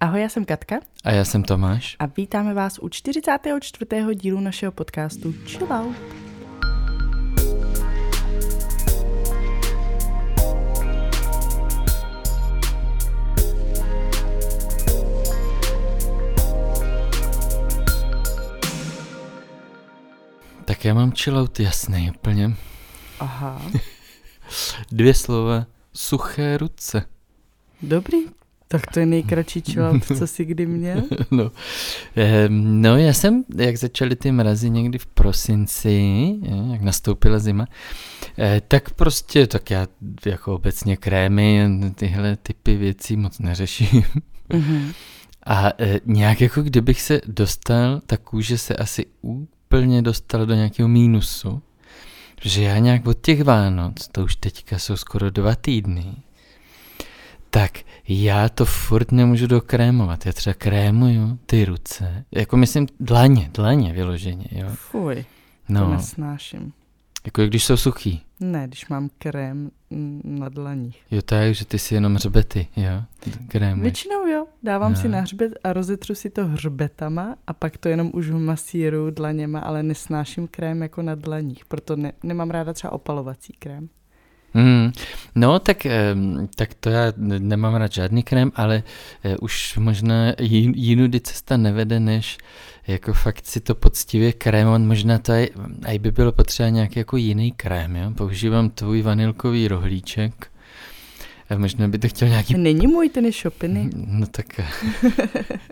Ahoj, já jsem Katka. A já jsem Tomáš. A vítáme vás u 44. dílu našeho podcastu Chill Out. Tak já mám chillout jasný úplně. Aha. Dvě slova. Suché ruce. Dobrý. Tak to je nejkratší chillout, co jsi kdy měl? no. Eh, no, já jsem, jak začaly ty mrazy někdy v prosinci, jak nastoupila zima, eh, tak prostě, tak já jako obecně krémy, tyhle typy věcí moc neřeším. Mm-hmm. A eh, nějak jako kdybych se dostal, ta kůže se asi úplně dostala do nějakého mínusu. Že já nějak od těch Vánoc, to už teďka jsou skoro dva týdny, tak já to furt nemůžu dokrémovat. Já třeba krémuju ty ruce, jako myslím dlaně, dlaně vyloženě, jo. Fuj, no. to nesnáším. Jako když jsou suchý. Ne, když mám krém na dlaních. Jo, tak, že ty si jenom hřbety, jo? Krém. Většinou jo, dávám no. si na hřbet a rozetřu si to hřbetama a pak to jenom už masíru dlaněma, ale nesnáším krém jako na dlaních, proto ne, nemám ráda třeba opalovací krém. Mm, no, tak, tak to já nemám rád žádný krém, ale eh, už možná jinudy cesta nevede, než jako fakt si to poctivě krémovat. Možná to aj, aj by bylo potřeba nějaký jako jiný krém, jo? Používám tvůj vanilkový rohlíček, Možná by to chtěl nějaký... Není můj, ten je šopiny. No tak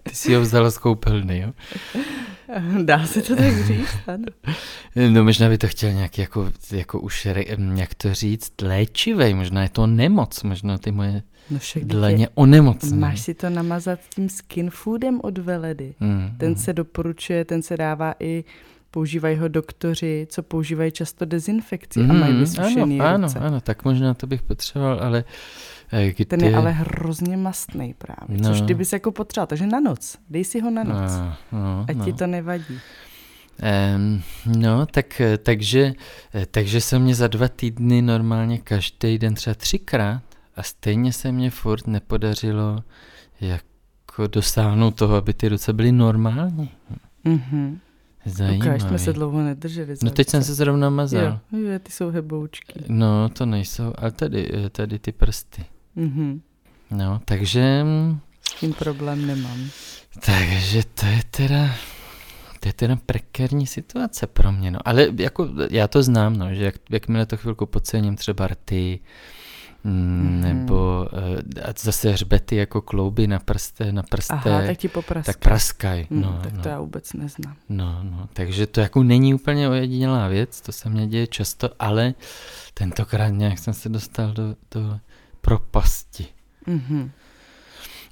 ty si ho vzala z koupelny, jo? Dá se to tak říct, ano. No možná by to chtěl nějak jako, jako už, jak to říct, léčivej, možná je to nemoc, možná ty moje no dlaně onemocné. Máš si to namazat tím skin foodem od Veledy. Mm, ten mm. se doporučuje, ten se dává i používají ho doktoři, co používají často dezinfekci mm, a mají vysušený ano, ruce. Ano, ano, tak možná to bych potřeboval, ale Eh, kdy... Ten je ale hrozně mastný právě, no. což ty bys jako potřeboval. Takže na noc, dej si ho na noc, no, no, ať no. ti to nevadí. Um, no, tak, eh, takže, eh, takže se mě za dva týdny normálně každý den třeba třikrát a stejně se mě furt nepodařilo jako dosáhnout toho, aby ty ruce byly normální. Mm-hmm. Zajímavý. Ukáž, jsme se dlouho nedrželi. No teď jsem se zrovna mazal. Jo, jo, ty jsou heboučky. No, to nejsou, ale tady, tady ty prsty. Mm-hmm. No, takže... S tím problém nemám. Takže to je teda... To je teda prekérní situace pro mě, no. Ale jako já to znám, no, že jak, jakmile to chvilku podcením třeba rty, mm, nebo uh, zase hřbety jako klouby na prste, na prste, Aha, tak ti popraskaj. Tak praskaj. Mm, no, tak no. to já vůbec neznám. No, no, takže to jako není úplně ojedinělá věc, to se mně děje často, ale tentokrát nějak jsem se dostal do, do propasti. Mm-hmm.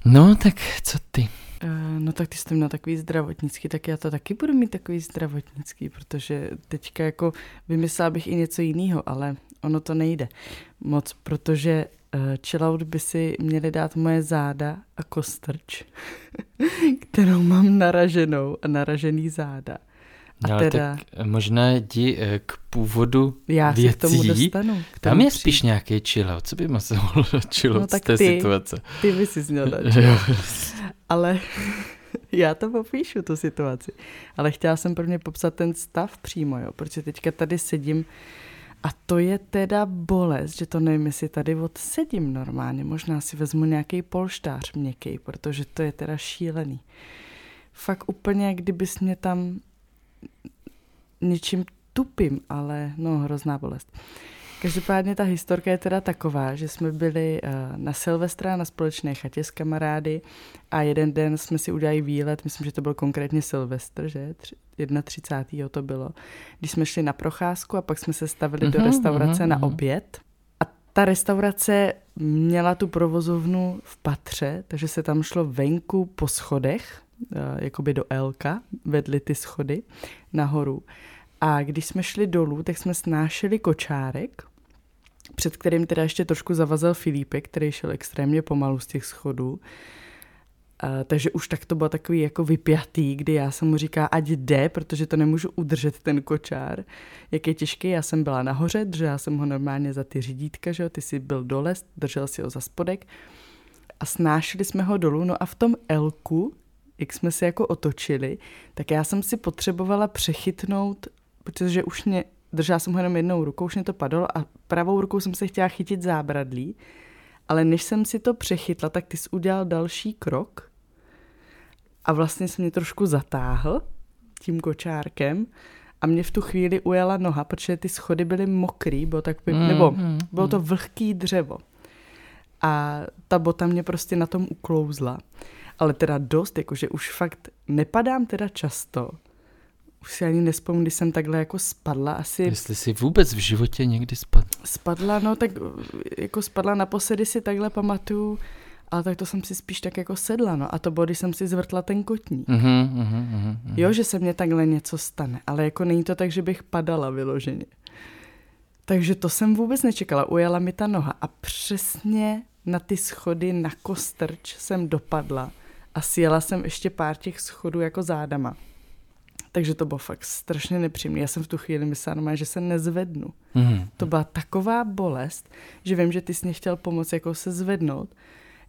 No, tak co ty? Uh, no tak ty jsi měl takový zdravotnický, tak já to taky budu mít takový zdravotnický, protože teďka jako vymyslela bych i něco jiného, ale ono to nejde moc, protože uh, chillout by si měli dát moje záda a kostrč, kterou mám naraženou a naražený záda. A no, teda... tak možná jdi eh, k původu Já věcí. se k tomu dostanu. K tomu Tam je spíš nějaký chillout. Co by mohlo chillout no, z té ty, situace? Ty by si měl dát Ale já to popíšu, tu situaci. Ale chtěla jsem prvně popsat ten stav přímo, jo, protože teďka tady sedím a to je teda bolest, že to nevím, jestli tady odsedím normálně. Možná si vezmu nějaký polštář měkký, protože to je teda šílený. Fakt úplně, jak kdybys mě tam něčím tupím, ale no, hrozná bolest. Každopádně ta historka je teda taková, že jsme byli uh, na Silvestra na společné chatě s kamarády a jeden den jsme si udělali výlet, myslím, že to byl konkrétně Silvestr, že? 31. to bylo, když jsme šli na procházku a pak jsme se stavili do mhm, restaurace uh-huh, na mhm. oběd. A ta restaurace měla tu provozovnu v patře, takže se tam šlo venku po schodech, uh, jakoby do Elka, vedly ty schody nahoru. A když jsme šli dolů, tak jsme snášeli kočárek, před kterým teda ještě trošku zavazel Filipek, který šel extrémně pomalu z těch schodů. A, takže už tak to bylo takový jako vypjatý, kdy já jsem mu říká, ať jde, protože to nemůžu udržet ten kočár. Jak je těžký, já jsem byla nahoře, držela jsem ho normálně za ty řídítka, že jo, ty jsi byl dole, držel si ho za spodek. a snášeli jsme ho dolů, no a v tom Elku, jak jsme se jako otočili, tak já jsem si potřebovala přechytnout, protože už mě, držela jsem ho jenom jednou rukou, už mě to padlo a pravou rukou jsem se chtěla chytit zábradlí, ale než jsem si to přechytla, tak ty jsi udělal další krok a vlastně jsem mě trošku zatáhl tím kočárkem a mě v tu chvíli ujela noha, protože ty schody byly mokrý, bylo tak, mm, nebo mm, bylo to vlhký dřevo. A ta bota mě prostě na tom uklouzla. Ale teda dost, jakože už fakt nepadám teda často. Už si ani nespomínám, když jsem takhle jako spadla asi. Jestli jsi vůbec v životě někdy spadla? Spadla, no tak jako spadla naposledy si takhle pamatuju, ale tak to jsem si spíš tak jako sedla, no. A to bylo, když jsem si zvrtla ten kotník. Uh-huh, uh-huh, uh-huh. Jo, že se mně takhle něco stane, ale jako není to tak, že bych padala vyloženě. Takže to jsem vůbec nečekala. Ujela mi ta noha a přesně na ty schody na kostrč jsem dopadla a sjela jsem ještě pár těch schodů jako zádama. Takže to bylo fakt strašně nepříjemné. Já jsem v tu chvíli myslela, že se nezvednu. Mm. To byla taková bolest, že vím, že ty jsi mě chtěl pomoct jako se zvednout.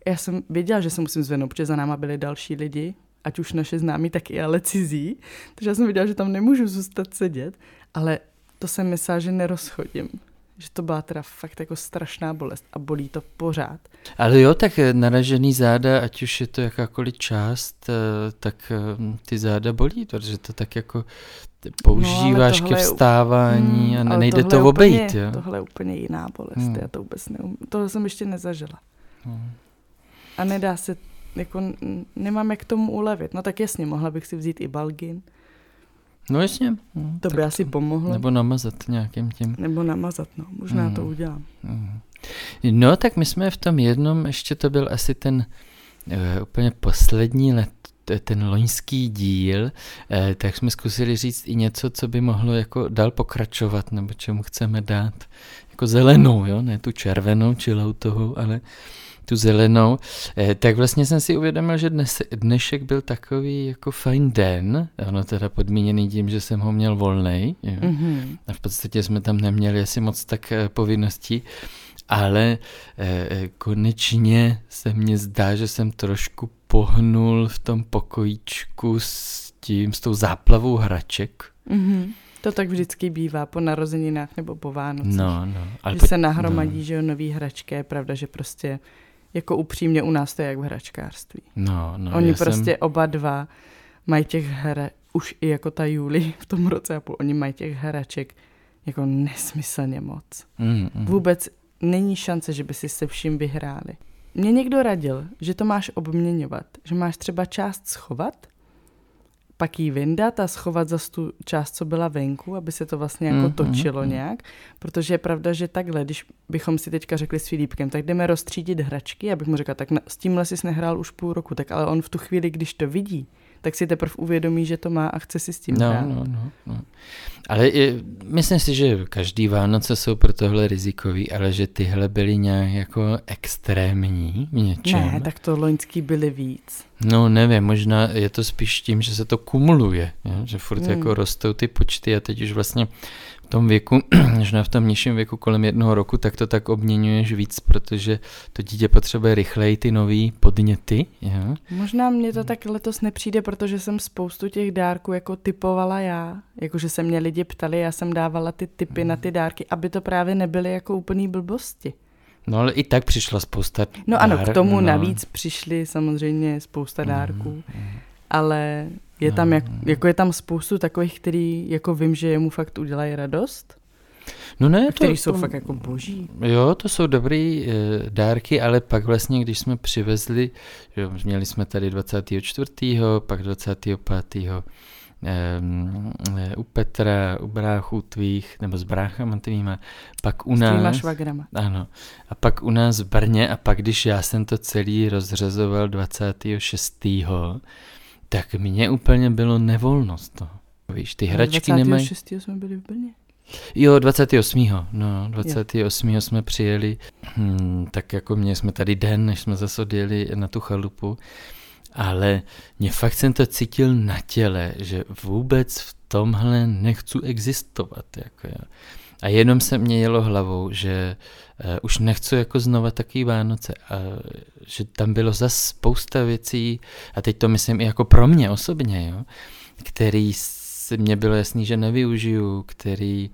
Já jsem věděla, že se musím zvednout, protože za náma byli další lidi, ať už naše známí, tak i ale cizí. Takže já jsem věděla, že tam nemůžu zůstat sedět, ale to jsem myslela, že nerozchodím že to byla teda fakt jako strašná bolest a bolí to pořád. Ale jo, tak naražený záda, ať už je to jakákoliv část, eh, tak eh, ty záda bolí, protože to tak jako používáš no, ke vstávání hmm, a nejde to obejít. Úplně, jo? Tohle je úplně jiná bolest, hmm. já to vůbec neum, toho jsem ještě nezažila. Hmm. A nedá se, jako nemám jak tomu ulevit. No tak jasně, mohla bych si vzít i balgin, No jasně. No, to by asi to, pomohlo. Nebo namazat nějakým tím. Nebo namazat, no. Možná mm. to udělám. Mm. No tak my jsme v tom jednom, ještě to byl asi ten uh, úplně poslední let, ten loňský díl, uh, tak jsme zkusili říct i něco, co by mohlo jako dál pokračovat, nebo čemu chceme dát jako zelenou, jo, ne tu červenou či lautovou, ale tu zelenou, eh, tak vlastně jsem si uvědomil, že dnes, dnešek byl takový jako fajn den, ono teda podmíněný tím, že jsem ho měl volnej, mm-hmm. a v podstatě jsme tam neměli asi moc tak eh, povinností, ale eh, konečně se mně zdá, že jsem trošku pohnul v tom pokojíčku s tím, s tou záplavou hraček. Mm-hmm. To tak vždycky bývá po narozeninách nebo po Vánocích. No, no. Ale že po... se nahromadí, no. že jo, nový hračky, je pravda, že prostě jako upřímně u nás to je jak v hračkářství. No, no, Oni prostě jsem... oba dva mají těch her, už i jako ta Juli v tom roce a půl, oni mají těch hraček jako nesmyslně moc. Mm, mm. Vůbec není šance, že by si se vším vyhráli. Mě někdo radil, že to máš obměňovat, že máš třeba část schovat pak ji vyndat a schovat za tu část, co byla venku, aby se to vlastně jako mm, točilo mm, nějak. Protože je pravda, že takhle, když bychom si teďka řekli s Filipkem, tak jdeme rozstřídit hračky, abych mu řekla, tak s tímhle jsi nehrál už půl roku, tak ale on v tu chvíli, když to vidí, tak si teprve uvědomí, že to má a chce si s tím no, hrát. No, no, no. Ale je, myslím si, že každý Vánoce jsou pro tohle rizikový, ale že tyhle byly nějak jako extrémní v něčem. Ne, tak to loňský byly víc. No nevím, možná je to spíš tím, že se to kumuluje, že furt hmm. jako rostou ty počty a teď už vlastně v tom věku, možná v tom nižším věku kolem jednoho roku, tak to tak obměňuješ víc, protože to dítě potřebuje rychleji ty nový podněty. Jo? Možná mě to tak letos nepřijde, protože jsem spoustu těch dárků jako typovala já. Jakože se mě lidi ptali, já jsem dávala ty typy na ty dárky, aby to právě nebyly jako úplný blbosti. No ale i tak přišla spousta No ano, k tomu no. navíc přišly samozřejmě spousta dárků, mm, mm. ale je tam, jak, mm. jako je tam spoustu takových, který jako vím, že jemu fakt udělají radost. No ne, který to, jsou to, fakt jako boží. Jo, to jsou dobrý e, dárky, ale pak vlastně, když jsme přivezli, jo, měli jsme tady 24., pak 25 u Petra, u bráchů tvých, nebo s bráchama tvýma, pak u s nás... švagrama. Ano. A pak u nás v Brně a pak, když já jsem to celý rozřazoval 26. tak mně úplně bylo nevolnost to. Víš, ty hračky nemají... 26. jsme byli v Brně. Jo, 28. No, 28. Jo. jsme přijeli, hmm, tak jako mě jsme tady den, než jsme zase odjeli na tu chalupu ale mě fakt jsem to cítil na těle, že vůbec v tomhle nechci existovat. Jako já. A jenom se mě jelo hlavou, že uh, už nechci jako znova taký Vánoce. A že tam bylo za spousta věcí, a teď to myslím i jako pro mě osobně, jo, který se mě bylo jasný, že nevyužiju, který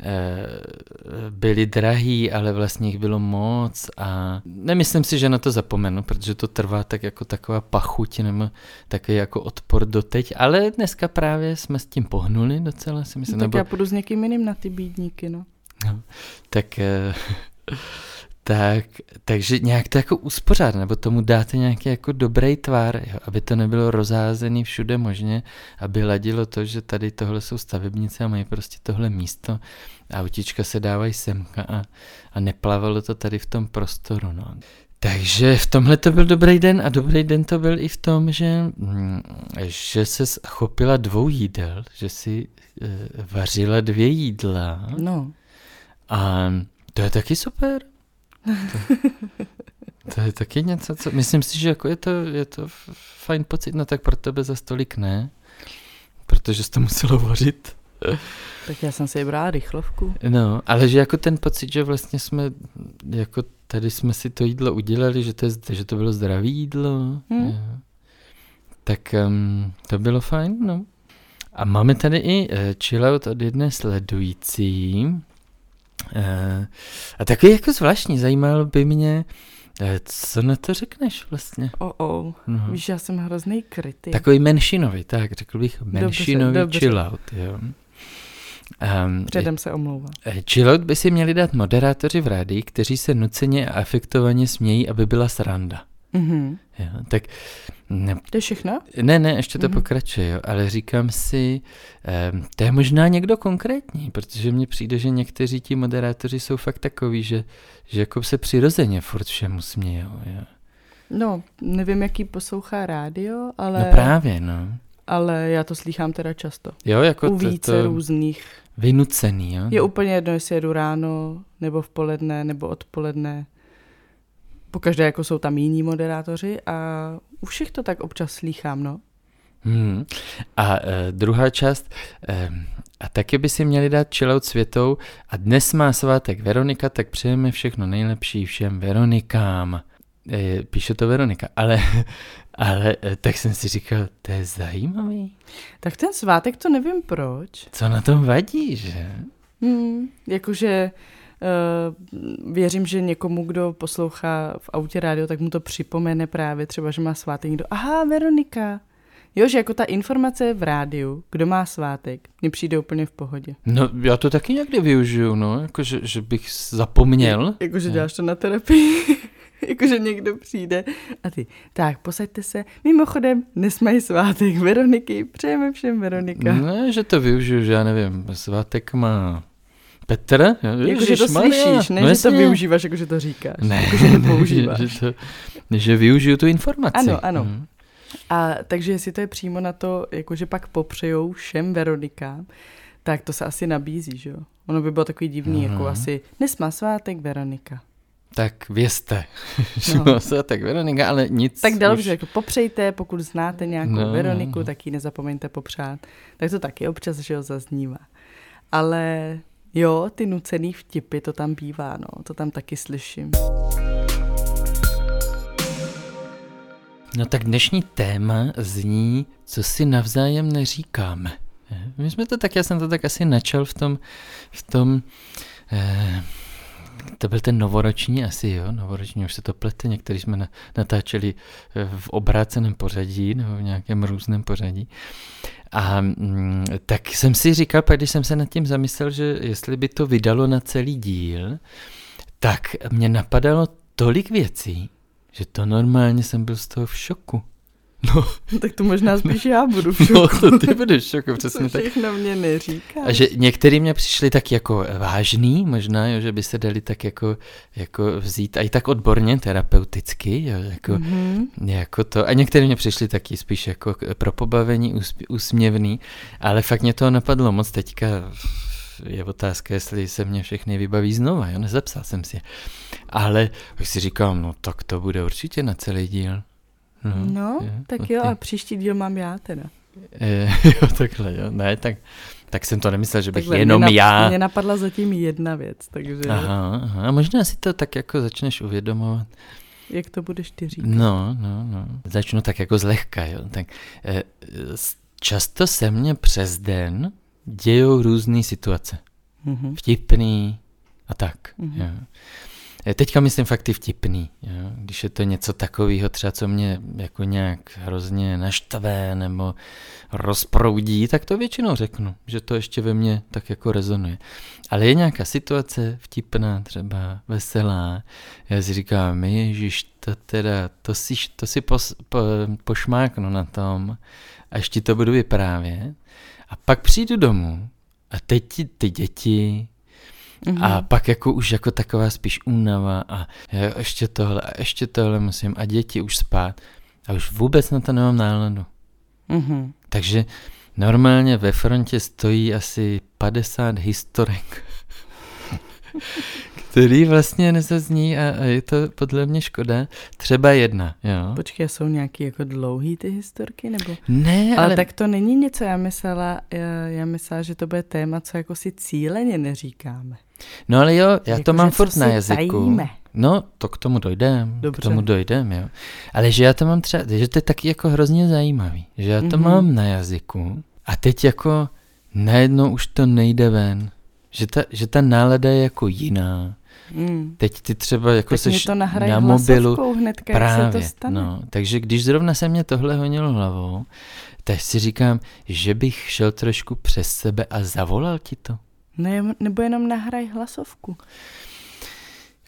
Eh, byly drahý, ale vlastně jich bylo moc a nemyslím si, že na to zapomenu, protože to trvá tak jako taková pachuť nebo takový jako odpor doteď, ale dneska právě jsme s tím pohnuli docela, si myslím. No, tak nebo... já půjdu s někým jiným na ty bídníky, no. no tak eh, tak, takže nějak to jako uspořád, nebo tomu dáte nějaký jako dobrý tvar, jo, aby to nebylo rozházený všude možně, aby ladilo to, že tady tohle jsou stavebnice a mají prostě tohle místo, autička se dávají semka a, a neplavalo to tady v tom prostoru. No. Takže v tomhle to byl dobrý den a dobrý den to byl i v tom, že, mm, že se chopila dvou jídel, že si e, vařila dvě jídla. No. A to je taky super. To, to je taky něco, co... Myslím si, že jako je to, je to fajn pocit, no tak pro tebe za stolik ne, protože jsi to muselo vařit. Tak já jsem si brala rychlovku. No, ale že jako ten pocit, že vlastně jsme, jako tady jsme si to jídlo udělali, že to, je, že to bylo zdravé jídlo, hmm. tak um, to bylo fajn, no. A máme tady i uh, chillout od jedné sledující, a taky jako zvláštní, zajímalo by mě, uh, co na to řekneš vlastně? Oh, oh. Uh-huh. Víš, já jsem hrozný kritik. Takový menšinový, tak, řekl bych menšinový dobře, chillout, jo. Um, Předem se omlouvám. Eh, chillout by si měli dát moderátoři v rádii, kteří se nuceně a afektovaně smějí, aby byla sranda. Mm-hmm. Jo, tak ne, to je všechno? Ne, ne, ještě to mm-hmm. pokračuje, jo, ale říkám si, eh, to je možná někdo konkrétní, protože mně přijde, že někteří ti moderátoři jsou fakt takový, že, že jako se přirozeně furt všemu smějou. Jo. No, nevím, jaký poslouchá rádio, ale... No právě, no. Ale já to slýchám teda často. Jo, jako U více to, různých. Vynucený, jo. Je úplně jedno, jestli jedu ráno, nebo v poledne, nebo odpoledne pokaždé jako jsou tam jiní moderátoři a u všech to tak občas slýchám, no. Hmm. A uh, druhá část, uh, a taky by si měli dát chillout světou a dnes má svátek Veronika, tak přejeme všechno nejlepší všem Veronikám. E, píše to Veronika, ale, ale tak jsem si říkal, to je zajímavý. Tak ten svátek to nevím proč. Co na tom vadí, že? Hmm, jakože věřím, že někomu, kdo poslouchá v autě rádio, tak mu to připomene právě třeba, že má svátek někdo. Aha, Veronika. Jo, že jako ta informace v rádiu, kdo má svátek, mně přijde úplně v pohodě. No, já to taky někdy využiju, no, jako že, že bych zapomněl. Jakože děláš to na terapii. jakože někdo přijde a ty, tak posaďte se. Mimochodem, dnes mají svátek Veroniky, přejeme všem Veronika. Ne, že to využiju, že já nevím, svátek má Petr? Jakože to slyšíš, ne, no že to využíváš, jakože to říkáš. Ne, jakože to používáš. že, to, že využiju tu informaci. Ano, ano. Hmm. A takže jestli to je přímo na to, jakože pak popřejou všem Veronikám, tak to se asi nabízí, že jo? Ono by bylo takový divný, uh-huh. jako asi, dnes má svátek Veronika. Tak vězte, že no. má svátek Veronika, ale nic Tak dalo už... jako popřejte, pokud znáte nějakou no. Veroniku, tak ji nezapomeňte popřát. Tak to taky občas, že jo, zaznívá. Ale Jo, ty nucený vtipy, to tam bývá, no, to tam taky slyším. No tak dnešní téma zní, co si navzájem neříkáme. My jsme to tak, já jsem to tak asi načal v tom, v tom eh, to byl ten novoroční asi, jo, novoroční, už se to plete, některý jsme natáčeli eh, v obráceném pořadí nebo v nějakém různém pořadí. A mm, tak jsem si říkal, pak když jsem se nad tím zamyslel, že jestli by to vydalo na celý díl, tak mě napadalo tolik věcí, že to normálně jsem byl z toho v šoku. No. tak to možná spíš já budu v šoku. No, to ty budeš v šoku, přesně tak. na mě neříká. A že některý mě přišli tak jako vážný, možná, jo, že by se dali tak jako, jako vzít, a i tak odborně, terapeuticky, jo, jako, mm-hmm. jako to. A některý mě přišli taky spíš jako pro pobavení, úsměvný, ale fakt mě to napadlo moc teďka je otázka, jestli se mě všechny vybaví znova, jo, nezapsal jsem si. Ale už si říkám, no tak to bude určitě na celý díl. No, no je, tak jo, a příští díl mám já teda. Je, jo, takhle, jo. Ne, tak Tak jsem to nemyslel, že bych Takhle, jenom mě, já. Mě napadla zatím jedna věc, takže Aha, aha, a možná si to tak jako začneš uvědomovat. jak to budeš ty říkat? No, no, no. Začnu tak jako zlehka, jo. Tak, eh, často se mně přes den dějou různé situace. Mhm. Vtipný a tak. Mhm. Jo. Teďka myslím fakt ty vtipný. Jo. Když je to něco takového třeba, co mě jako nějak hrozně naštve nebo rozproudí, tak to většinou řeknu, že to ještě ve mně tak jako rezonuje. Ale je nějaká situace vtipná, třeba veselá, já si říkám, ježiš, to teda, to si, to si pos, po, pošmáknu na tom, až ti to budu vyprávět. A pak přijdu domů a teď ty děti, Mhm. a pak jako už jako taková spíš únava a jo, ještě tohle a ještě tohle musím a děti už spát a už vůbec na to nemám náladu. Mhm. Takže normálně ve frontě stojí asi 50 historek, který vlastně nezazní a, a je to podle mě škoda. Třeba jedna, jo. Počkej, jsou nějaký jako dlouhý ty historky, nebo? Ne, Ale, ale, ale tak to není něco, já myslela, já, já myslela, že to bude téma, co jako si cíleně neříkáme. No ale jo, já Jako, to mám furt na jazyku. tajíme. No, to k tomu dojdem, k Dobře. tomu dojdem, jo. Ale že já to mám třeba, že to je taky jako hrozně zajímavý, že já to Mhm. mám na jazyku a teď jako najednou už to nejde ven. Že ta, že ta nálada je jako jiná. Mm. Teď ty třeba jako mě seš to na mobilu, hnedka, jak právě, se to stane. no. Takže když zrovna se mě tohle honilo hlavou, tak si říkám, že bych šel trošku přes sebe a zavolal ti to. Ne, nebo jenom nahraj hlasovku.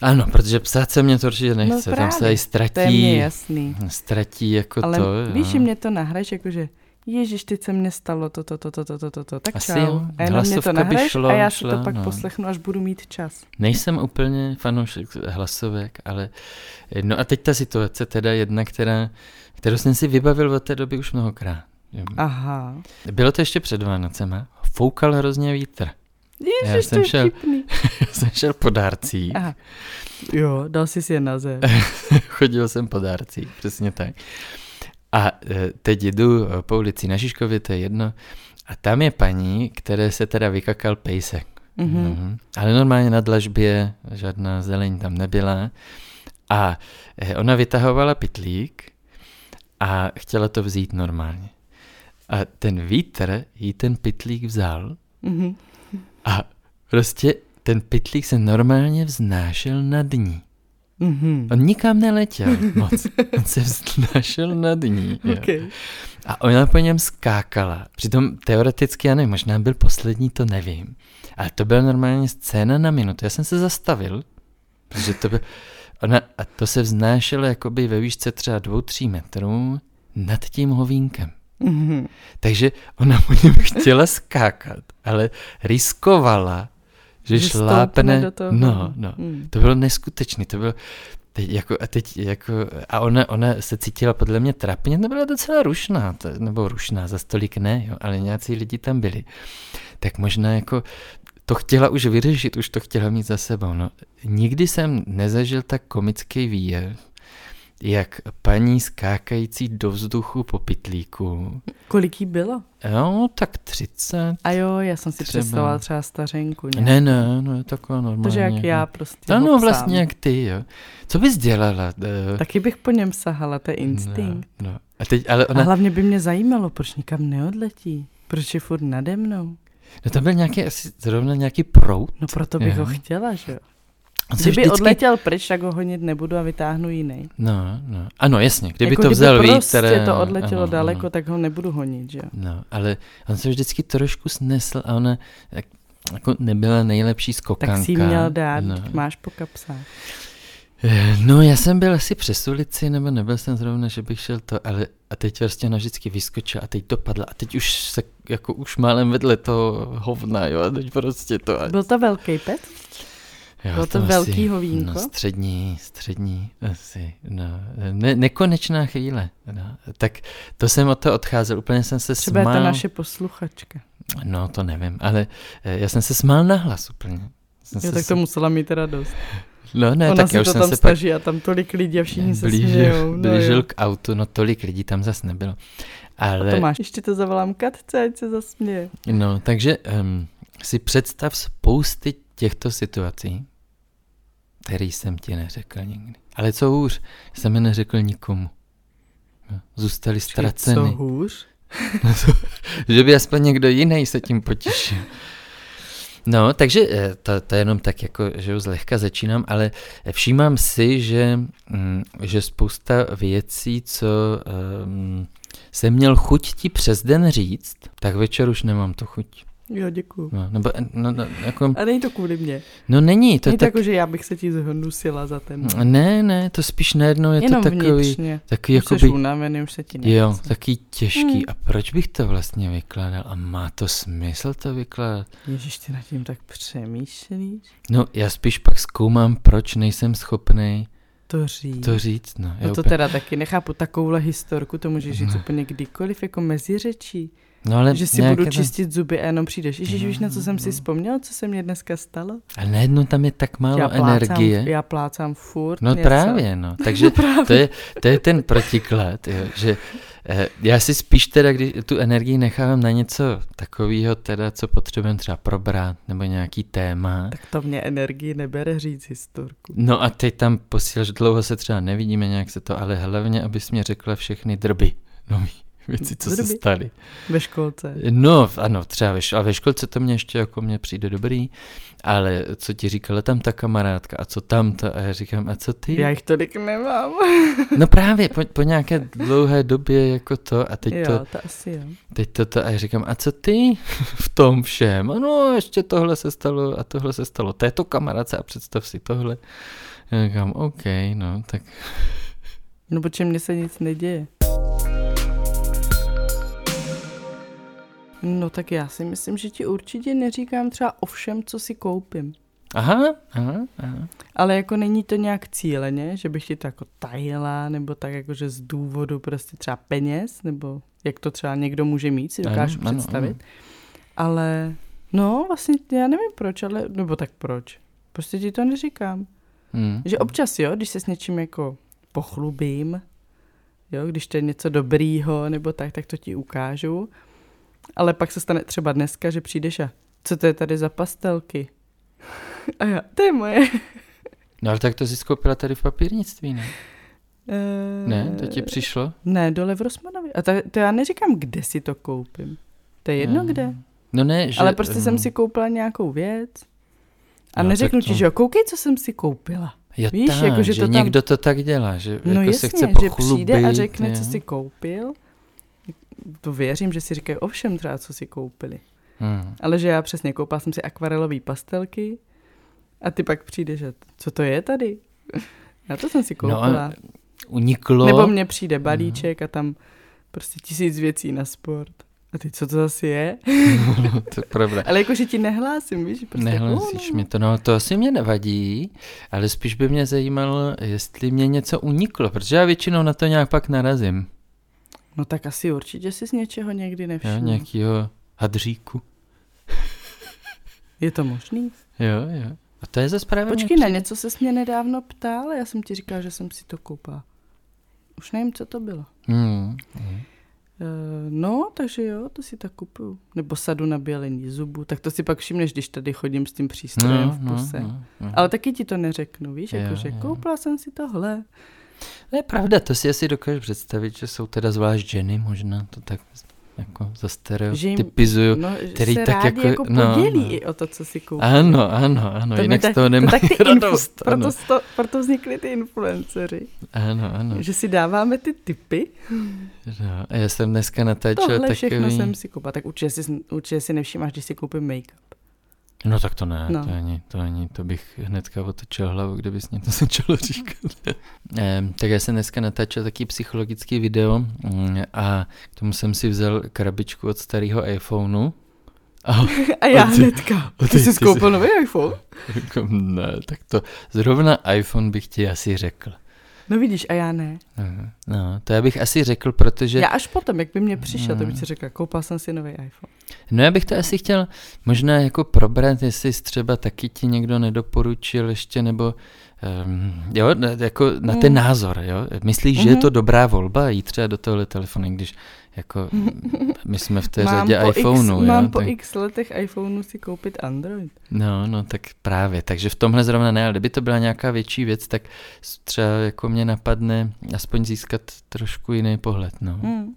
Ano, protože psát se mě to určitě nechce, No tam se právě, i ztratí, To je mně jasný. ztratí jako Ale to. víš, jo. že mě to nahraješ, jakože Ježíš, teď se mně stalo to, to, to, to, to, to, to, to. tak Asi čau. jo, A jenom mě to nahraješ šlo, a já si šla, to pak no. poslechnu, až budu mít čas. Nejsem úplně fanoušek hlasovek, ale no a teď ta situace teda jedna, která, kterou jsem si vybavil od té doby už mnohokrát. Aha. Bylo to ještě před Vánocema, foukal hrozně vítr. Já Ježíš, to jsem šel-. Já jsem šel po dárcích, Aha. Jo, dal jsi si je na zem. chodil jsem po dárcích, přesně tak. A e, teď jdu e, po ulici na Žižkově, to je jedno, a tam je paní, které se teda vykakal pejsek. Mhm. Mhm. Ale normálně na dlažbě žádná zeleň tam nebyla. A eh, ona vytahovala pitlík a chtěla to vzít normálně. A ten vítr jí ten pitlík vzal Mhm. A prostě ten pitlík se normálně vznášel nad ní. Mhm. On nikam neletěl moc. On se vznášel nad ní. Jo. Okay. A ona po něm skákala. Přitom teoreticky, já nevím, možná byl poslední, to nevím. Ale to byla normálně scéna na minutu. Já jsem se zastavil, protože to byl... Ona, a to se vznášelo jakoby ve výšce třeba dvou, tří metrů nad tím hovínkem. Mhm. Takže ona po něm chtěla skákat, ale riskovala, že, Že stoupne šlápne. do toho. No, no. Mm. To bylo neskutečné, to bylo teď jako, a teď jako, a ona, ona se cítila podle mě trapně, to byla docela rušná, to, nebo rušná, za stolik ne, jo, ale nějací lidi tam byli. Tak možná jako to chtěla už vyřešit, už to chtěla mít za sebou. No. Nikdy jsem nezažil tak komický výjev, jak paní skákající do vzduchu po pitlíku. Kolik jí bylo? Jo, tak 30. A jo, já jsem si Třeba. představovala třeba stařenku. nějak. Ne, ne, no je taková normální. Takže jak jako- já prostě No, no vlastně jak ty, jo. Co bys dělala? Eh, Taky bych po něm sahala, to je instinkt. No, no. A teď, ale A ona, hlavně by mě zajímalo, proč nikam neodletí. Proč je furt nade mnou? no to byl nějaký, asi zrovna nějaký prout. No proto bych Jo. ho chtěla, že jo. Kdyby vždycky- odletěl pryč, tak ho honit nebudu a vytáhnu jiný. No, no. Ano, jasně, kdyby jako to kdyby vzal prostě vítr. to odletělo ano, daleko, Ano. tak ho nebudu honit, že jo. No, ale on se vždycky trošku snesl a ona jak, jako nebyla nejlepší skokanka. Tak si měl dát, No. máš po kapsách. Eh, No, já jsem byl asi přes ulici, nebo nebyl jsem zrovna, že bych šel to, ale a teď prostě ona vždycky vyskočila a teď dopadla a teď už se jako už málem vedle toho hovna, jo, a teď prostě to. A, Byl to velký pet? Jo, bylo to velký hovínko? No, střední, střední, asi, no, ne, nekonečná chvíle, no. Tak to jsem od toho odcházel, úplně jsem se Třeba je smál. to naše posluchačka. No, to nevím, ale eh, já jsem se smál nahlas úplně. Jsem Jo, se tak to musela mít radost. No ne, Ona tak si já už to jsem tam se pak snaží a tam tolik lidí a všichni se blížil, smějou. No, blížil jo. k autu, no tolik lidí tam zas nebylo. A Ale, to máš, ještě to zavolám Katce, ať se zasměje. no, takže um, si představ spousty těchto situací, který jsem ti neřekl nikdy. Ale co hůř, jsem je neřekl nikomu. Zůstali Co ztraceny. hůř? že by aspoň někdo jiný se tím potěšil. No, takže eh, to, to jenom tak jako, že už zlehka začínám, ale všímám si, že, mm, že spousta věcí, co um, jsem měl chuť ti přes den říct, tak večer už nemám to chuť. Jo, děkuju. No, nebo, no, no, jako, A není to kvůli mně. no není, to Není to tak, jako, že já bych se ti zhnusila za ten. ne, ne, to spíš najednou je Jenom to takový, vnitřně. takový Už jsi jakoby, unavený, už se ti nechce. jo, takový těžký. Hmm. A proč bych to vlastně vykládal? A má to smysl to vykládat? Ježiš, ty nad tím tak přemýšlíš? No, já spíš pak zkoumám, proč nejsem schopný To říct. to říct. No, No to úplně- teda taky nechápu, takovouhle historku, to můžeš říct Ne. úplně kdykoliv, jako mezi řečí. No, ale Že si budu čistit zuby a jenom přijdeš. Ježiš, víš, na co jsem si No. vzpomněl, co se mně dneska stalo? Ale najednou tam je tak málo já plácám, energie. Já plácám furt No něco. právě, no. Takže to je, to je ten protiklad, jo, že eh, já si spíš teda, když tu energii nechávám na něco takového, teda, co potřebujeme třeba probrat, nebo nějaký téma. Tak to mě energii nebere říct historku. No a teď tam posíláš, dlouho se třeba nevidíme, nějak se to, ale hlavně, abys mě řekla všechny drby, nový věci, co se staly. Ve školce. No, ano, třeba ve, a ve školce to mě ještě jako mě přijde dobrý, ale co ti říkala tam ta kamarádka a co tam to a já říkám, a co ty? Já jich tolik nemám. No právě, po, po nějaké dlouhé době jako to a teď, jo, to, to asi jo. teď to, to a já říkám, a co ty v tom všem? No, ještě tohle se stalo a tohle se stalo této kamarádce a představ si tohle. Já říkám, OK, no, tak No protože mně se nic neděje. No tak já si myslím, že ti určitě neříkám třeba o všem, co si koupím. aha, aha, aha. Ale jako není to nějak cíleně, že bych ti to jako tajila, nebo tak jako, že z důvodu prostě třeba peněz, nebo jak to třeba někdo může mít, si Ano, dokážu ano, představit. ano. Ale no vlastně já nevím proč, ale nebo tak proč. Prostě ti to neříkám. Hmm. Že občas jo, když se s něčím jako pochlubím, jo, když to je něco dobrýho nebo tak, tak to ti ukážu. Ale pak se stane třeba dneska, že přijdeš a co to je tady za pastelky? A já, to je moje. No ale tak to jsi skoupila tady v papírnictví, ne? Eh, Ne, to ti přišlo? Ne, dole v Rosmanovi. A to, to já neříkám, kde si to koupím. To je jedno Hmm. kde. No ne, že... Ale prostě jsem hm, si koupila nějakou věc. A No, neřeknu tak ti, to- že jo, koukej, co jsem si koupila. Jo, víš, tak, jako, že že to tam- někdo to tak dělá, že No jako jasně, se chce že pochlubit. přijde a řekne, jo. co si koupil. To věřím, že si říkají ovšem třeba, co si koupili. Hmm. Ale že já přesně koupila jsem si akvarelové pastelky a ty pak přijdeš a co to je tady? Na to jsem si No koupila. a uniklo. Nebo mně přijde balíček a tam prostě tisíc věcí na sport. A ty, co to zase je? to je pravda. Ale jakože ti nehlásím, víš? Prostě Nehlásíš mi to, no to asi mě nevadí, ale spíš by mě zajímalo, jestli mě něco uniklo, protože já většinou na to nějak pak narazím, No tak asi určitě si z něčeho někdy jo, nevšiml. nějakýho hadříku, Je to možný? jo, jo. A to je za správně. Počkej, na něco se mě nedávno ptal, já jsem ti říkal, že jsem si to koupila. Už nevím, co to bylo. Hmm. Uh, no, takže jo, to si tak kupuju. Nebo sadu na bělení zubu, tak to si pak všimneš, když tady chodím s tím přístrojem No, v no, puse. no, no. Ale taky ti to neřeknu, víš, Jo, jakože jo. koupila jsem si tohle. To je pravda, to si asi dokážu představit, že jsou teda zvlášť ženy, možná to tak jako za stereotypizuju. no, který se tak jako- jako, no, podělí no. i o to, co si koupí. Ano, ano, ano, To jinak z toho to nemají tak ty influ- radost. proto, sto, proto vznikly ty influenceři. ano, ano. Že si dáváme ty typy. No, a já jsem dneska natáčel Tohle takový... všechno jsem si koupila. Tak určitě si, určitě si nevšímáš, když si koupím make-up. No tak to ne, No. to ani, to ani, to bych hnedka otočil hlavu, kdybys mě to začalo říkat. Ehm, tak já jsem dneska natáčel taký psychologický video mm, a k tomu jsem si vzal krabičku od starého iPhoneu. A A já ty- hnedka. Ty ty- jsi ty skoupil nový iPhone? jako, ne, tak to zrovna iPhone bych ti asi řekl. No vidíš, a já ne. Mhm. No, to já bych asi řekl, protože... Já až potom, jak by mě přišel, to bych Mm. si řekla, koupil jsem si nový iPhone. No já bych to asi chtěl možná jako probrat, jestli třeba taky ti někdo nedoporučil ještě, nebo um, jo, jako na ten mm. názor, jo. Myslíš, mm-hmm. že je to mhm. dobrá volba jít třeba do tohle telefonu, když jako my jsme v té mám řadě iPhoneu. X, jo, mám tak... po x letech iPhoneu si koupit Android. No, no, tak právě. Takže v tomhle zrovna ne, ale kdyby to byla nějaká větší věc, tak třeba jako mě napadne aspoň získat trošku jiný pohled, no. Mm.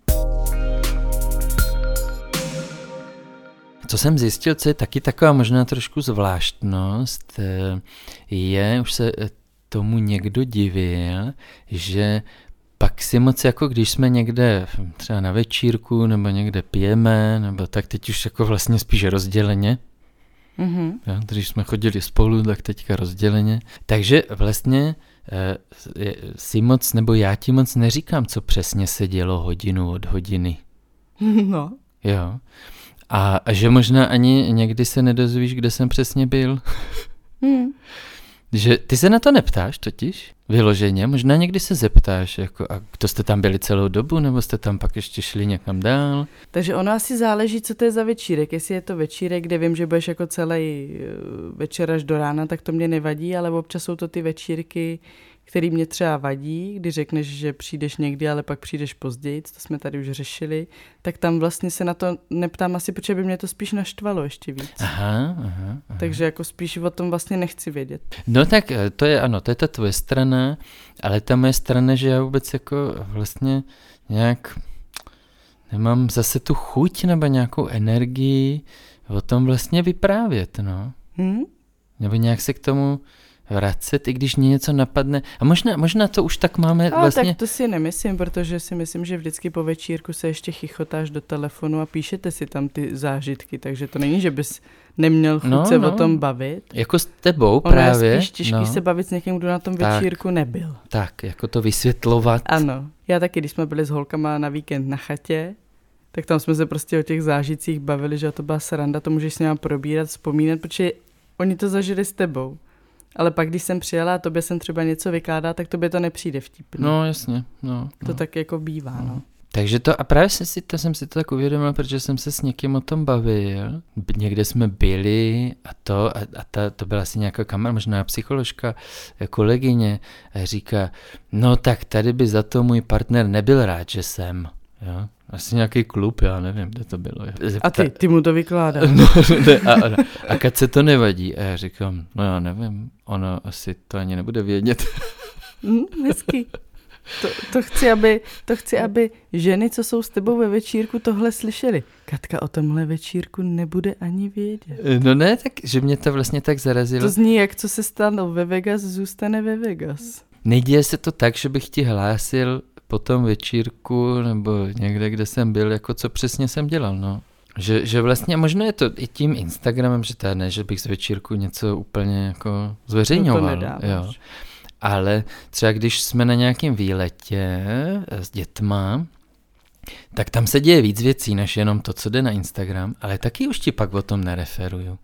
Co jsem zjistil, co je taky taková možná trošku zvláštnost, eh, je, už se eh, tomu někdo divil, že pak si moc jako když jsme někde třeba na večírku nebo někde pijeme, nebo tak teď už jako vlastně spíš rozděleně, Mm-hmm. Ja, když jsme chodili spolu, tak teďka rozděleně. Takže vlastně e, si moc, nebo já ti moc neříkám, co přesně se dělo hodinu od hodiny. No. Jo. A, a že možná ani někdy se nedozvíš, kde jsem přesně byl. Hmm. Že ty se na to neptáš totiž, vyloženě, možná někdy se zeptáš, jako a to jste tam byli celou dobu, nebo jste tam pak ještě šli někam dál? Takže ono asi záleží, co to je za večírek. Jestli je to večírek, kde vím, že budeš jako celý eh, večer až do rána, tak to mě nevadí, ale občas jsou to ty večírky, který mě třeba vadí, když řekneš, že přijdeš někdy, ale pak přijdeš později, to jsme tady už řešili, tak tam vlastně se na to neptám asi, protože by mě to spíš naštvalo ještě víc. Aha, aha, aha. Takže jako spíš o tom vlastně nechci vědět. No tak eh, to je ano, to je ta tvoje strana, ale ta moje strana, že já vůbec jako vlastně nějak nemám zase tu chuť nebo nějakou energii o tom vlastně vyprávět, no. Hmm? Nebo nějak se k tomu vracet, i když mě něco napadne. A možná, možná to už tak máme Ale vlastně... tak to si nemyslím, protože si myslím, že vždycky po večírku se ještě chichotáš do telefonu a píšete si tam ty zážitky, takže to není, že bys neměl chuť no, se no. o tom bavit. Jako s tebou ono právě. je spíš těžký no. se bavit s někým, kdo na tom tak, večírku nebyl. Tak, jako to vysvětlovat. Ano. Já taky, když jsme byli s holkama na víkend na chatě, tak tam jsme se prostě o těch zážitcích bavili, že to byla sranda, to můžeš s nimi probírat, vzpomínat, protože oni to zažili s tebou. Ale pak, když jsem přijela a tobě jsem třeba něco vykládá, tak tobě to nepřijde vtipný. No, jasně. No, to no. tak jako bývá, no. no. Takže to, a právě jsem si to, jsem si to tak uvědomil, protože jsem se s někým o tom bavil. Někde jsme byli a to, a, a ta, to byla asi nějaká kamera, možná psycholožka, eh, kolegyně, a říká, no tak tady by za to můj partner nebyl rád, že jsem. Jo? Asi nějaký klub, já nevím, kde to bylo. Zepta... A ty, ty mu to vykládáš. No, ne, a, a, a kad se to nevadí? A já říkám, no já nevím, ono asi to ani nebude vědět. Mm, hezky. To, to, chci, aby, to chci, aby ženy, co jsou s tebou ve večírku, tohle slyšeli. Katka o tomhle večírku nebude ani vědět. No ne, tak, že mě to vlastně tak zarazilo. To zní, jak co se stalo ve Vegas, zůstane ve Vegas. Neděje se to tak, že bych ti hlásil po tom večírku nebo někde, kde jsem byl, jako co přesně jsem dělal, no. Že, že vlastně možná je to i tím Instagramem, že to ne, že bych z večírku něco úplně jako zveřejňoval. No to jo. Ale třeba když jsme na nějakém výletě s dětma, tak tam se děje víc věcí, než jenom to, co jde na Instagram, ale taky už ti pak o tom nereferuju.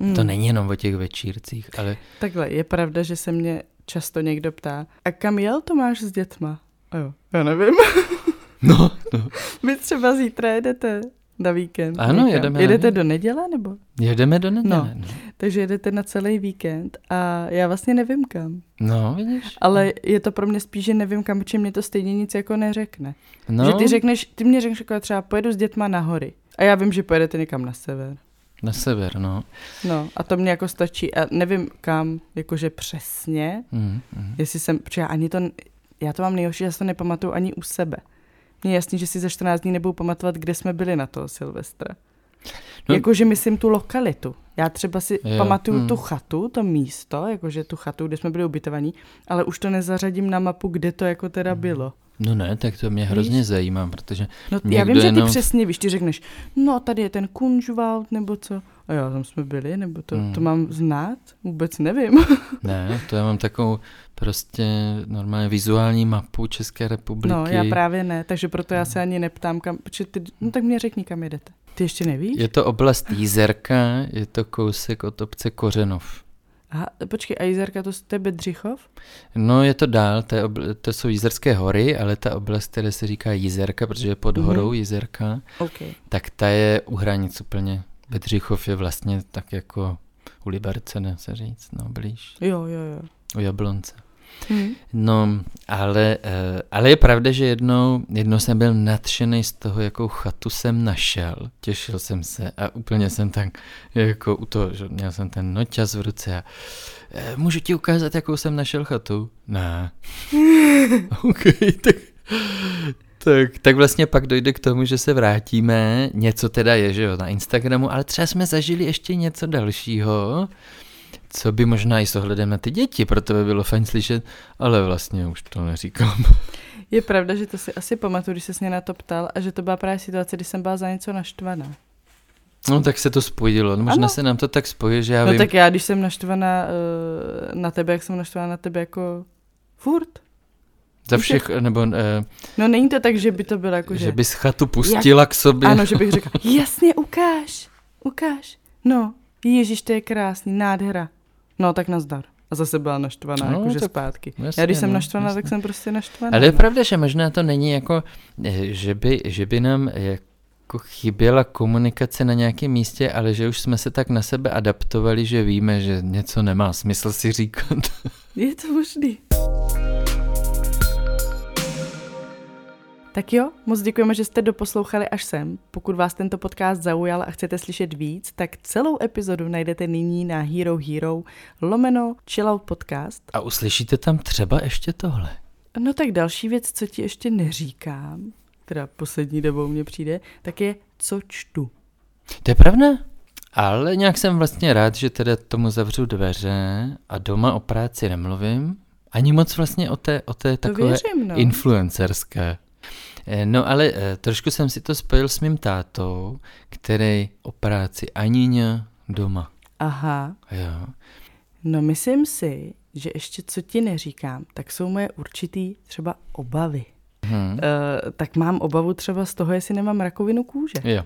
Hmm. To není jenom o těch večírcích, ale... Takhle, je pravda, že se mě často někdo ptá, a kam jel Tomáš s dětma? A jo, já nevím. no, no. Vy třeba zítra jedete na víkend. Ano, někam. jedeme. Jedete do neděle, nebo? Jedeme do neděle. No. no. Takže jedete na celý víkend a já vlastně nevím kam. No, vidíš. Ale je to pro mě spíš, že nevím kam, protože mě to stejně nic jako neřekne. No. Že ty řekneš, ty mě řekneš jako třeba pojedu s dětma na hory. A já vím, že pojedete někam na sever. Na sever, no. No a to mě jako stačí a nevím kam, jakože přesně, mm, mm. jestli jsem, protože já ani to, já to mám nejhorší, že to nepamatuju ani u sebe. Mně je jasný, že si za 14 dní nebudu pamatovat, kde jsme byli na toho Silvestra. No. Jakože myslím tu lokalitu. Já třeba si jo, pamatuju hmm. tu chatu, to místo, jakože tu chatu, kde jsme byli ubytovaní, ale už to nezařadím na mapu, kde to jako teda hmm. bylo. No ne, tak to mě hrozně víš? zajímá, protože no, Já vím, že ty přesně víš, ty řekneš, no tady je ten Kunžwald nebo co. A jo, tam jsme byli, nebo to, hmm. to mám znát? Vůbec nevím. ne, to já mám takovou prostě normálně vizuální mapu České republiky. No, já právě ne, takže proto já se ani neptám, kam, ty, no tak mě řekni, kam jedete. Ty ještě nevíš? Je to oblast Jízerka, je to kousek od obce Kořenov. Aha, počkej, a Jizerka, to, to je Bedřichov? No je to dál, to, je obl- to jsou Jizerské hory, ale ta oblast, která se říká Jizerka, protože je pod Mhm. horou Jizerka, OK. tak ta je u hranic úplně. Bedřichov je vlastně tak jako u Liberce, dá se říct, no blíž, Jo, jo, jo. u Jablonce. Hm. No, ale, eh, ale je pravda, že jednou, jednou jsem byl nadšený z toho, jakou chatu jsem našel. Těšil jsem se a úplně jsem tak jako u toho, že měl jsem ten noťaz v ruce a eh, můžu ti ukázat, jakou jsem našel chatu? Ne. OK, tak, tak, tak vlastně pak dojde k tomu, že se vrátíme, něco teda je, že jo, na Instagramu, ale třeba jsme zažili ještě něco dalšího, co by možná i s ohledem na ty děti, proto by bylo fajn slyšet, ale vlastně už to neříkám. Je pravda, že to si asi pamatuju, když se mě na to ptal a že to byla právě situace, kdy jsem byla za něco naštvaná. No tak se to spojilo, no, možná Ano. se nám to tak spojí, že já no vím, tak já, když jsem naštvaná uh, na tebe, jak jsem naštvaná na tebe jako furt. za všech, nebo uh, No není to tak, že by to bylo jako, že že... bys chatu pustila k sobě. Ano, že bych řekla, jasně, ukáž, ukáž. No, ježiš, to je krásný, nádhera. No, tak nazdar. A zase byla naštvaná, No, jakože tak zpátky. jasně, já když jsem no, naštvaná, jasně. tak jsem prostě naštvaná. Ale je no. pravda, že možná to není jako, eh, že by, že by nám jako chyběla komunikace na nějakém místě, ale že už jsme se tak na sebe adaptovali, že víme, že něco nemá smysl si říkat. Je to možný. Tak jo, moc děkujeme, že jste doposlouchali až sem. Pokud vás tento podcast zaujal a chcete slyšet víc, tak celou epizodu najdete nyní na Hero Hero lomeno Chillout Podcast. A uslyšíte tam třeba ještě tohle. No tak další věc, co ti ještě neříkám, teda poslední dobou mně přijde, tak je, co čtu. To je pravda. Ale nějak jsem vlastně rád, že teda tomu zavřu dveře a doma o práci nemluvím. Ani moc vlastně o té, o té takové věřím, no. influencerské. Eh, No ale eh, trošku jsem si to spojil s mým tátou, který o práci ani ně doma. Aha, Jo. no myslím si, že ještě co ti neříkám, tak jsou moje určitý třeba obavy. Hm. Uh, tak mám obavu třeba z toho, jestli nemám rakovinu kůže. Jo,